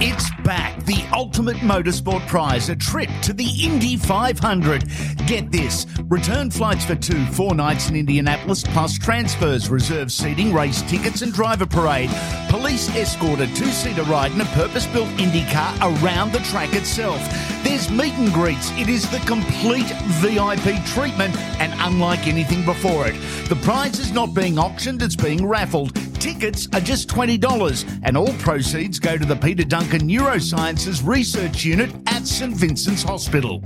It's back, the ultimate motorsport prize, a trip to the Indy 500. Get this return flights for two, four nights in Indianapolis, plus transfers, reserved seating, race tickets, and driver parade. Police escort a two seater ride in a purpose built Indy car around the track itself. There's meet and greets. It is the complete VIP treatment, and unlike anything before it. The prize is not being auctioned, it's being raffled. Tickets are just $20, and all proceeds go to the Peter Duncan Neurosciences Research Unit at St Vincent's Hospital.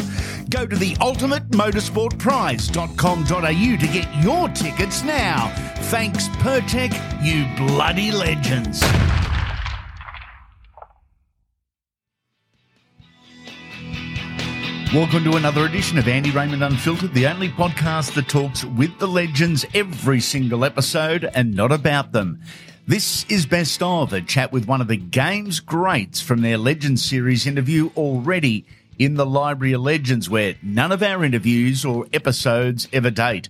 Go to the ultimatemotorsportprize.com.au to get your tickets now. Thanks, Pertec, you bloody legends. Welcome to another edition of Andy Raymond Unfiltered, the only podcast that talks with the legends every single episode and not about them. This is Best of, a chat with one of the game's greats from their Legends series interview already in the Library of Legends, where none of our interviews or episodes ever date.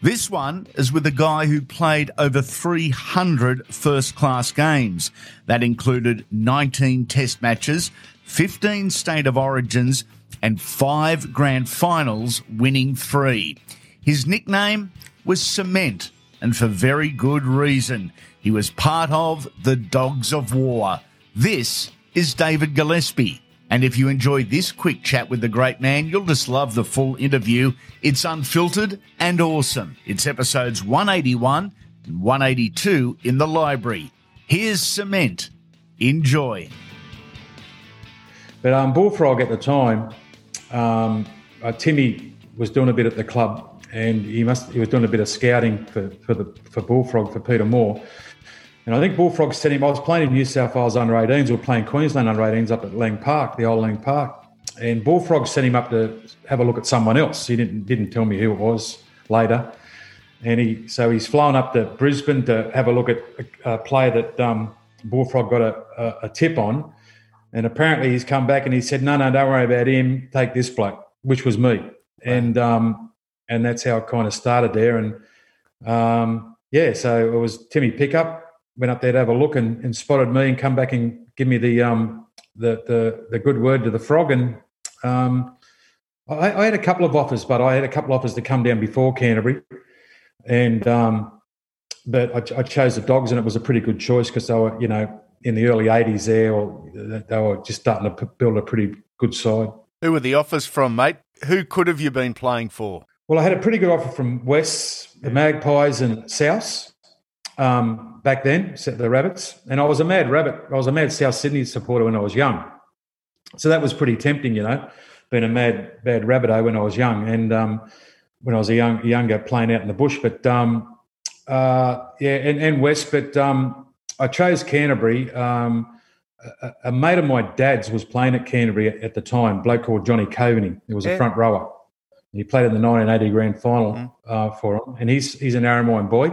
This one is with a guy who played over 300 first class games. That included 19 test matches, 15 state of origins, and five grand finals, winning three. His nickname was Cement, and for very good reason. He was part of the Dogs of War. This is David Gillespie. And if you enjoyed this quick chat with the great man, you'll just love the full interview. It's unfiltered and awesome. It's episodes 181 and 182 in the library. Here's Cement. Enjoy. But um, Bullfrog at the time, um, uh, Timmy was doing a bit at the club, and he must he was doing a bit of scouting for for the for Bullfrog for Peter Moore. And I think Bullfrog sent him. I was playing in New South Wales under 18s. We were playing Queensland under 18s up at Lang Park, the old Lang Park. And Bullfrog sent him up to have a look at someone else. He didn't didn't tell me who it was later. And he so he's flown up to Brisbane to have a look at a, a player that um, Bullfrog got a, a, a tip on. And apparently he's come back and he said, no, no, don't worry about him. Take this bloke, which was me. Right. And um, and that's how it kind of started there. And um, yeah, so it was Timmy Pickup went up there to have a look and, and spotted me and come back and give me the um, the, the the good word to the frog. And um, I, I, had a couple of offers, but I had a couple of offers to come down before Canterbury. And um, but I, I chose the dogs, and it was a pretty good choice because they were, you know, in the early 80s there, or they were just starting to build a pretty good side. Who were the offers from, mate? Who could have you been playing for? Well, I had a pretty good offer from West, the Magpies, and South um, back then, the Rabbits. And I was a mad rabbit. I was a mad South Sydney supporter when I was young. So that was pretty tempting, you know, being a mad, bad rabbito when I was young. And um, when I was a young, younger, playing out in the bush. But um, uh, yeah, and, and West. But um, I chose Canterbury. Um, a, a, mate of my dad's was playing at Canterbury at, at the time, bloke called Johnny Coveney. He was yeah. a front rower. He played in the 1980 grand final mm. uh, for him, and he's he's an Arimoyan boy.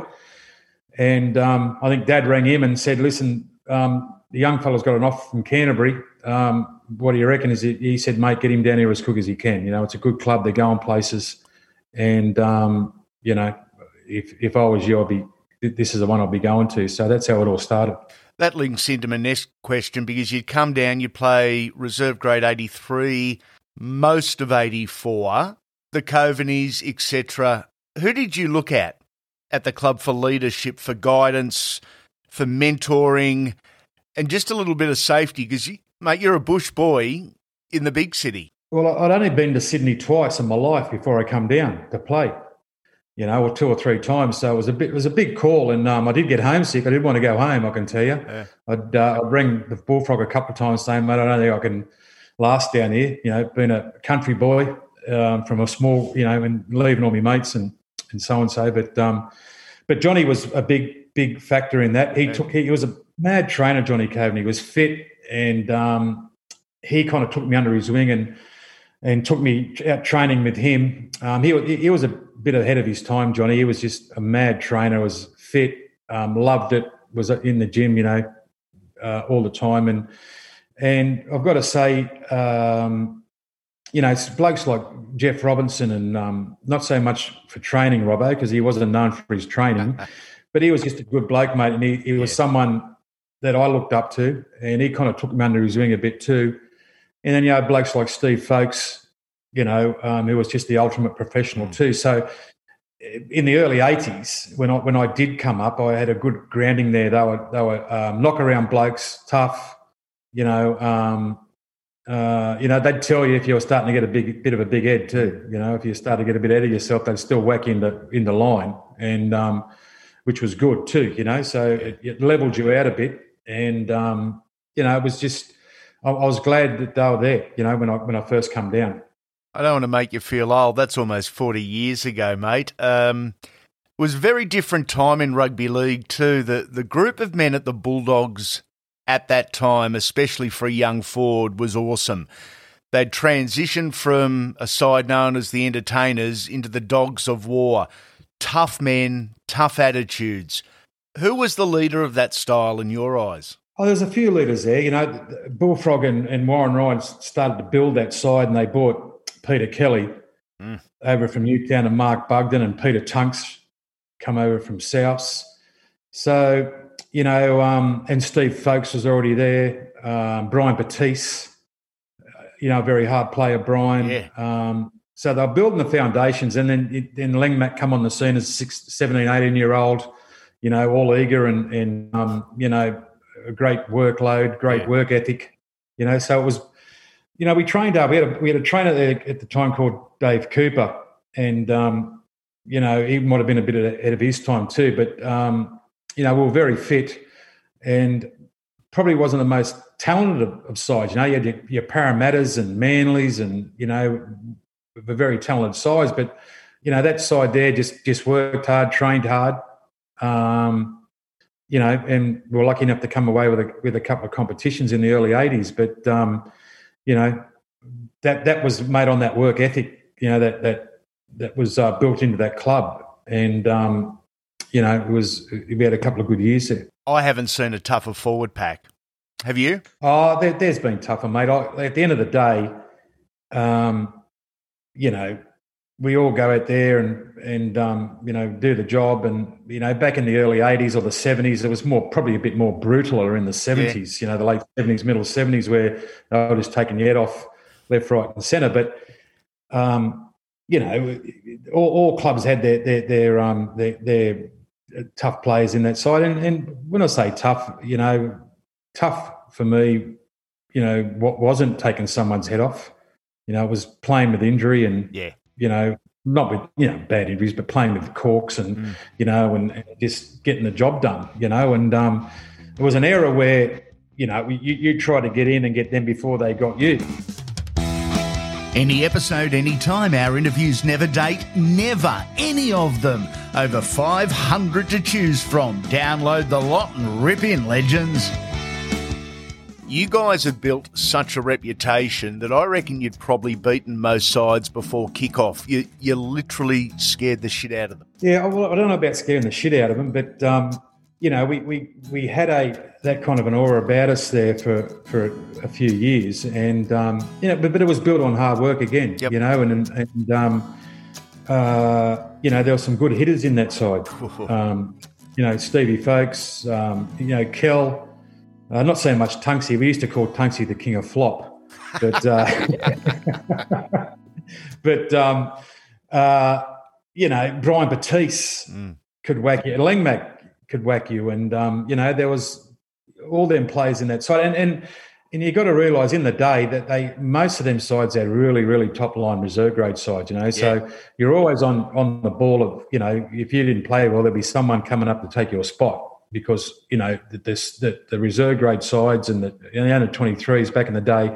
And um, I think Dad rang him and said, "Listen, um, the young fella's got an offer from Canterbury. Um, what do you reckon?" Is it, he said, "Mate, get him down here as quick as he can. You know, it's a good club. They're going places, and um, you know, if if I was you, I'd be this is the one I'll be going to. So that's how it all started. That links into my next question because you'd come down, you play reserve grade 83, most of 84, the Coveneys, etc. Who did you look at at the club for leadership, for guidance, for mentoring, and just a little bit of safety? Because, you, mate, you're a bush boy in the big city. Well, I'd only been to Sydney twice in my life before I come down to play you know, or two or three times. So it was a bit, it was a big call, and um, I did get homesick. I did want to go home. I can tell you. Yeah. I'd, uh, I'd ring the bullfrog a couple of times, saying, "Mate, I don't think I can last down here." You know, being a country boy um, from a small, you know, and leaving all my mates and and so and so. But um, but Johnny was a big big factor in that. He yeah. took he, he, was a mad trainer. Johnny Coveney was fit, and um, he kind of took me under his wing and and took me out training with him. Um, he he was a bit ahead of his time, Johnny. He was just a mad trainer, was fit, um, loved it, was in the gym, you know, uh, all the time. And And I've got to say, um, you know, it's blokes like Jeff Robinson and um, not so much for training Robbo because he wasn't known for his training, but he was just a good bloke, mate. And he, he was yeah. someone that I looked up to, and he kind of took me under his wing a bit too. And then you know, blokes like Steve Folkes, you know, um, who was just the ultimate professional mm. too. So in the early '80s, when I when I did come up, I had a good grounding there. They were they were um, knock around blokes, tough, you know. Um, uh, you know, they'd tell you if you were starting to get a big bit of a big head too. You know, if you started to get a bit ahead of yourself, they'd still whack into into line, and um, which was good too. You know, so it, it leveled you out a bit, and um, you know, it was just I, I, was glad that they were there. You know, when I when I first come down. I don't want to make you feel old. That's almost forty years ago, mate. Um, it was a very different time in rugby league too. The the group of men at the Bulldogs at that time, especially for a young forward, was awesome. They'd transitioned from a side known as the Entertainers into the Dogs of War. Tough men, tough attitudes. Who was the leader of that style in your eyes? Oh, there's a few leaders there. You know, Bullfrog and, and Warren Ryan started to build that side, and they bought Peter Kelly mm. over from Newtown and Mark Bugden and Peter Tunks come over from Souths. So you know, um, and Steve Folkes was already there. Um, Brian Battese, you know, a very hard player, Brian. Yeah. Um, so they're building the foundations, and then then Langmaid come on the scene as a six, 17, 18 year old, you know, all eager and and um, you know, a great workload, great yeah. work ethic, you know. So it was, you know, we trained up. We had a, we had a trainer there at the time called Dave Cooper, and um, you know, he might have been a bit ahead of his time too, but um, you know, we were very fit and probably wasn't the most talented of, of sides. You know, you had your, your Parramattas and Manleys and, you know, a very talented sides, but, you know, that side there just, just worked hard, trained hard. Um, you know, and we were lucky enough to come away with a, with a couple of competitions in the early 80s. But, um, you know, that, that was made on that work ethic, you know, that, that, that was uh, built into that club. And, um, you know, it was we had a couple of good years there. I haven't seen a tougher forward pack. Have you? Oh, there, has been tougher, mate. I, at the end of the day, um, you know, we all go out there and and um, you know do the job. And you know, back in the early '80s or the '70s, it was more probably a bit more brutal. Or in the '70s, yeah. you know, the late '70s, middle '70s, where they were just taking your head off left, right, and centre. But um, you know, all, all, clubs had their their their um, their, their tough players in that side. And, and when I say tough, you know, tough for me, you know, what wasn't taking someone's head off. You know, it was playing with injury and, yeah. you know, not with, you know, bad injuries, but playing with corks and, mm. you know, and, and, just getting the job done, you know. And um, it was an era where, you know, you, you try to get in and get them before they got you. Any episode, anytime. Our interviews never date, never. Any of them. Over 500 to choose from. Download the lot and rip in, legends. You guys have built such a reputation that I reckon you'd probably beaten most sides before kickoff. You you literally scared the shit out of them. Yeah, well, I don't know about scaring the shit out of them, but um, you know, we, we, we had a that kind of an aura about us there for, for a few years, and um, you know, but, but it was built on hard work again, yep. you know, and and um, uh, you know, there were some good hitters in that side. Um, you know, Stevie Folkes, um, you know, Kel. Uh, not so much Tunksy. We used to call Tunksy the king of flop, but uh, but um, uh, you know, Brian Battese mm. could whack you. Langmaid could whack you. And um, you know, there was all them players in that side, and and and you got to realise in the day that they most of them sides are really really top line reserve grade sides. You know, so you're always on on the ball of you know if you didn't play well, there'd be someone coming up to take your spot. Because you know this, the, the reserve grade sides and the, and the under 23s back in the day,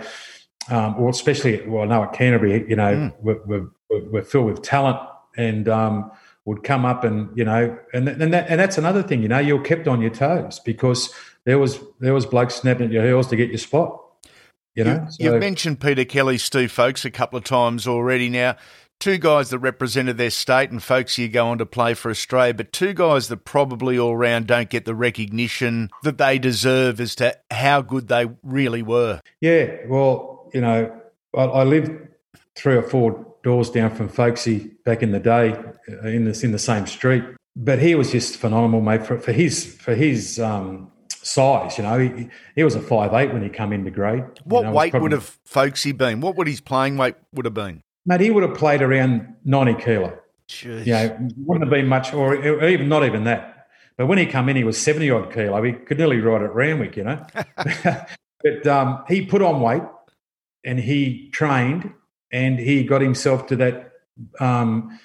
um, or especially well, now at Canterbury, you know, mm. we're, we're, we're, filled with talent, and um, would come up and you know and and that and that's another thing you know you're kept on your toes because there was there was blokes snapping at your heels to get your spot you know you, have mentioned peter kelly steve Folkes, a couple of times already now two guys that represented their state and folks here go on to play for Australia, but two guys that probably all round don't get the recognition that they deserve as to how good they really were. Yeah, well, you know, I, I lived three or four doors down from Folksy back in the day uh, in this in the same street. But he was just phenomenal, mate, for, for his for his um, size. You know, he, he was a five eight when he come into grade. What you know, weight probably, would have Folksy been? What would his playing weight would have been? Mate, he would have played around ninety kilo. Jeez. You know, wouldn't have been much, or even not even that. But when he come in, he was seventy odd kilo. He could nearly ride at Randwick, you know. but um, he put on weight, and he trained, and he got himself to that. Um,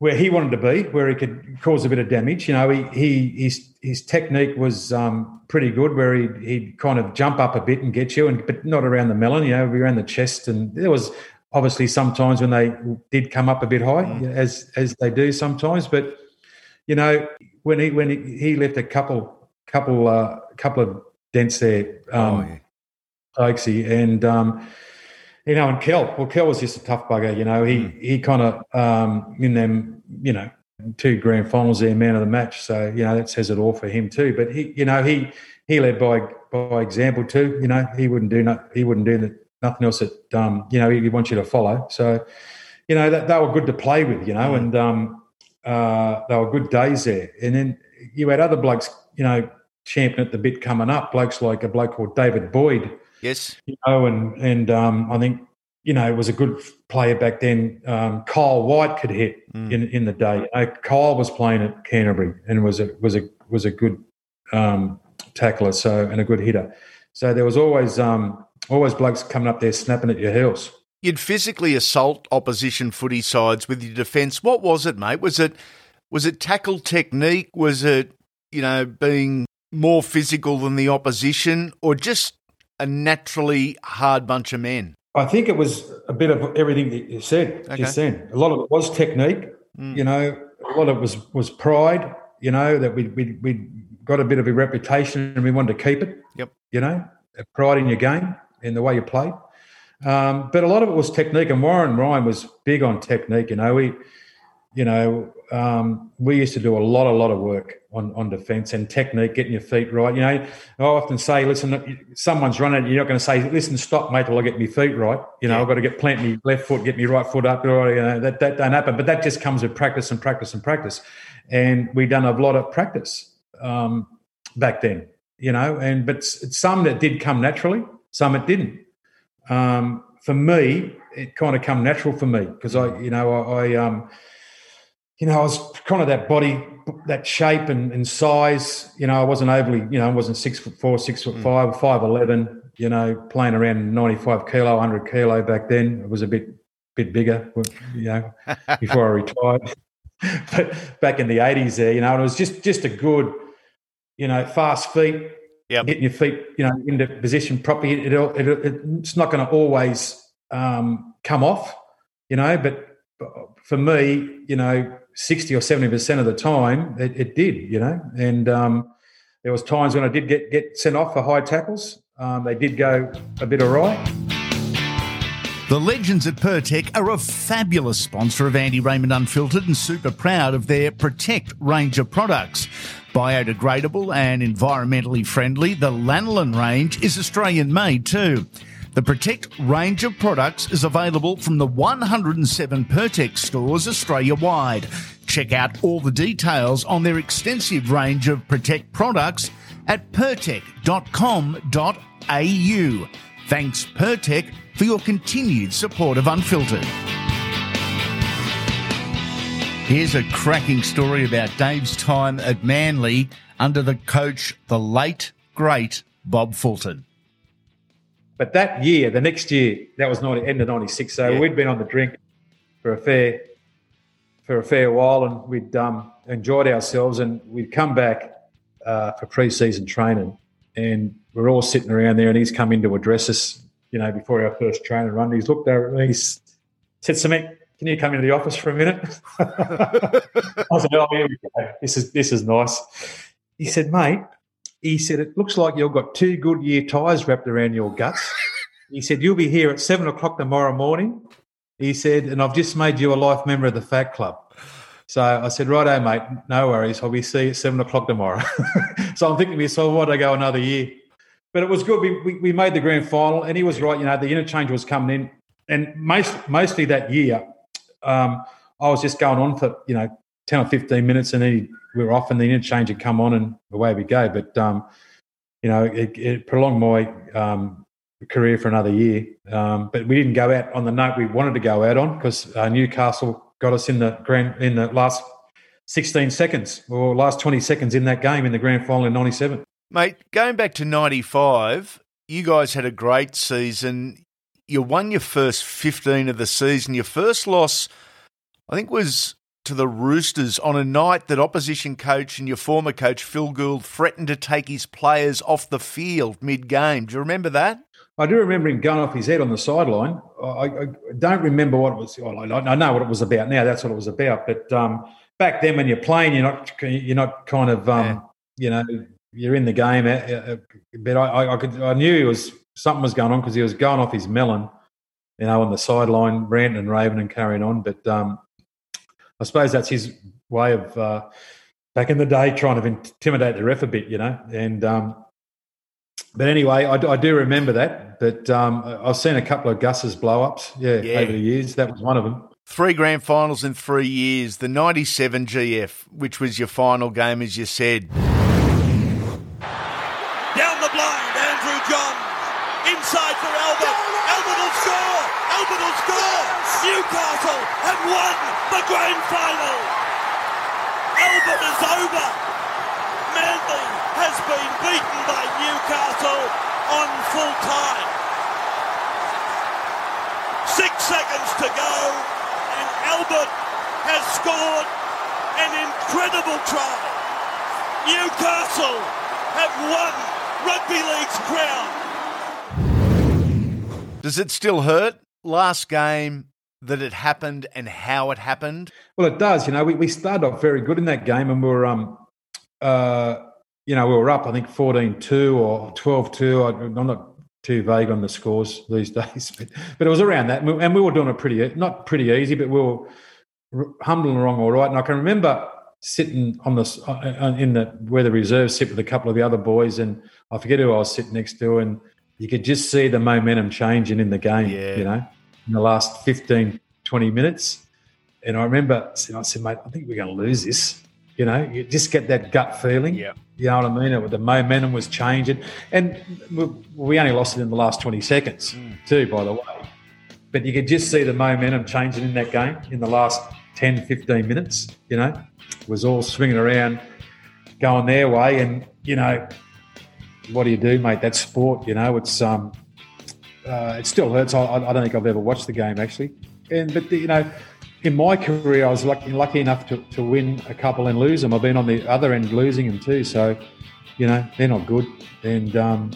where he wanted to be, where he could cause a bit of damage. You know, he, he his his technique was um, pretty good, where he he'd kind of jump up a bit and get you, and but not around the melon. You know, around the chest, and there was obviously sometimes when they did come up a bit high, mm. as as they do sometimes. But you know, when he when he, he left a couple couple uh, couple of dents there, um, oh, yeah. and. Um, you know, and Kel, well, Kel was just a tough bugger. You know, he mm. he kind of um, in them, you know, two grand finals there, man of the match. So you know that says it all for him too. But he, you know, he he led by by example too. You know, he wouldn't do not, he wouldn't do the, nothing else that um, you know he, wants you to follow. So you know that they were good to play with. You know, mm. and um, uh, they were good days there. And then you had other blokes, you know, champion at the bit coming up. Blokes like a bloke called David Boyd Yes. You know, and and um, I think you know it was a good player back then. Um, Kyle White could hit mm. in in the day. You know, Kyle was playing at Canterbury and was a was a was a good um, tackler, so and a good hitter. So there was always um, always blokes coming up there snapping at your heels. You'd physically assault opposition footy sides with your defence. What was it, mate? Was it was it tackle technique? Was it you know being more physical than the opposition, or just a naturally hard bunch of men? I think it was a bit of everything that you said okay. just then. A lot of it was technique, mm. you know, a lot of it was, was pride, you know, that we, we, we got a bit of a reputation and we wanted to keep it. Yep. You know, pride in your game and the way you played. Um, but a lot of it was technique, and Warren Ryan was big on technique. You know, we, you know, um, we used to do a lot, a lot of work on, on defence and technique, getting your feet right. You know, I often say, listen, someone's running, you're not going to say, listen, stop, mate, till I get my feet right. You know. I've got to get plant my left foot, get my right foot up. You know, that, that don't happen. But that just comes with practice and practice and practice. And we done a lot of practice um, back then, you know, and but some that did come naturally, some it didn't. Um, for me, it kind of come natural for me because I, you know, I, I um, you know, I was kind of that body, that shape and, and size. You know, I wasn't overly, you know, I wasn't six foot four, six foot mm. five, five eleven. You know, playing around ninety five kilo, hundred kilo back then. It was a bit bit bigger. You know, before I retired. but back in the eighties, there, you know, it was just just a good, you know, fast feet. Yep. Getting your feet, you know, into position properly. It, it, it, it's not going to always um, come off, you know. But for me, you know, 60 or 70% of the time, it, it did, you know. And um, there was times when I did get, get sent off for high tackles. Um, they did go a bit awry. The legends at Pertec are a fabulous sponsor of Andy Raymond Unfiltered and super proud of their Protect range of products. Biodegradable and environmentally friendly, the Lanolin range is Australian made too. The Protect range of products is available from the 107 Pertec stores Australia wide. Check out all the details on their extensive range of Protect products at pertec.com.au. Thanks, Pertec, for your continued support of Unfiltered. Here's a cracking story about Dave's time at Manly under the coach, the late, great Bob Fulton. But that year, the next year, that was 90, end of '96. So yeah. we'd been on the drink for a fair for a fair while, and we'd um, enjoyed ourselves. And we'd come back uh, for pre-season training, and we're all sitting around there. And he's come in to address us, you know, before our first training run. He's looked over at me. He said, "Cement, can you come into the office for a minute?" I said, "Oh, here we go. This is this is nice." He said, "Mate." he said, It looks like you've got two Goodyear tyres wrapped around your guts. he said, You'll be here at seven o'clock tomorrow morning. He said, and I've just made you a life member of the Fat Club. So I said, righto, mate, no worries. I'll be see you at seven o'clock tomorrow. so I'm thinking to myself, why would I go another year? But it was good. We, we, we, made the grand final, and he was right. You know, the interchange was coming in, and most mostly that year, um, I was just going on for you know ten or fifteen minutes, and then he, we were off, and the interchange had come on, and away we go. But um, you know, it, it prolonged my um, career for another year. Um, but we didn't go out on the note we wanted to go out on because uh, Newcastle got us in the grand in the last 16 seconds or last 20 seconds in that game in the grand final in 97. Mate, going back to 95, you guys had a great season. You won your first 15 of the season. Your first loss, I think, was to the Roosters on a night that opposition coach and your former coach, Phil Gould, threatened to take his players off the field mid game. Do you remember that? I do remember him going off his head on the sideline. I, I don't remember what it was. I know what it was about now. That's what it was about. But um, back then, when you're playing, you're not you're not kind of um, yeah. you know you're in the game. Uh, uh, but I, I, could I knew he was something was going on because he was going off his melon, you know, on the sideline, ranting and raving and carrying on. But um, I suppose that's his way of uh, back in the day trying to intimidate the ref a bit, you know. And um, but anyway, I, I, do remember that. But um, I've seen a couple of Gus's blow ups, yeah, yeah, over the years. That was one of them. Three grand finals in three years. The 97 GF, which was your final game, as you said. Down the blind, Andrew Johns. Inside for Albert. Albert will score. Albert will score. Newcastle have won the grand final. Albert is over has been beaten by Newcastle on full time. Six seconds to go, and Albert has scored an incredible try. Newcastle have won Rugby League's crown. Does it still hurt? Last game that it happened and how it happened? Well, it does. You know, we, we started off very good in that game and we were um, uh, you know, we were up, I think 14 2 or 12 2. I'm not too vague on the scores these days, but, but it was around that. And we were doing it pretty, not pretty easy, but we were humbling along all right. And I can remember sitting on the uh, uh, in the where the reserves sit with a couple of the other boys, and I forget who I was sitting next to, and you could just see the momentum changing in the game. Yeah. You know, in the last 15, 20 minutes. And I remember I said, mate, I think we're going to lose this. You know, you just get that gut feeling. Yeah. You know what I mean? The momentum was changing. And we only lost it in the last 20 seconds, mm. too, by the way. But you could just see the momentum changing in that game in the last 10, 15 minutes. You know, it was all swinging around, going their way. And, you know, what do you do, mate? That's sport, you know. It's, um, uh, it still hurts. I, I don't think I've ever watched the game, actually. And, but, the, you know, in my career, I was lucky, lucky enough to, to win a couple and lose them. I've been on the other end losing them too. So, you know, they're not good. And um,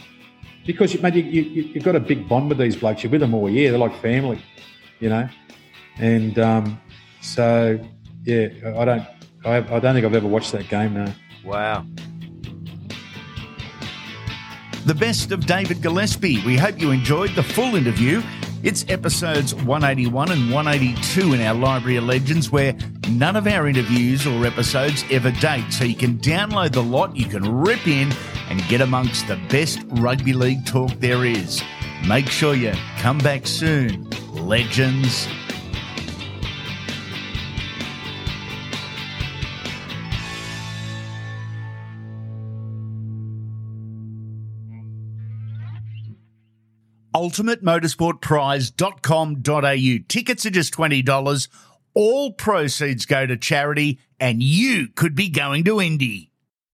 because, mate, you, you, you've got a big bond with these blokes. You're with them all year. They're like family, you know. And um, so, yeah, I don't, I, I don't think I've ever watched that game now. Wow. The best of David Gillespie. We hope you enjoyed the full interview it's episodes 181 and 182 in our Library of Legends, where none of our interviews or episodes ever date. So you can download the lot, you can rip in, and get amongst the best rugby league talk there is. Make sure you come back soon, legends. ultimatemotorsportprize.com.au. Tickets are just $20. All proceeds go to charity, and you could be going to Indy.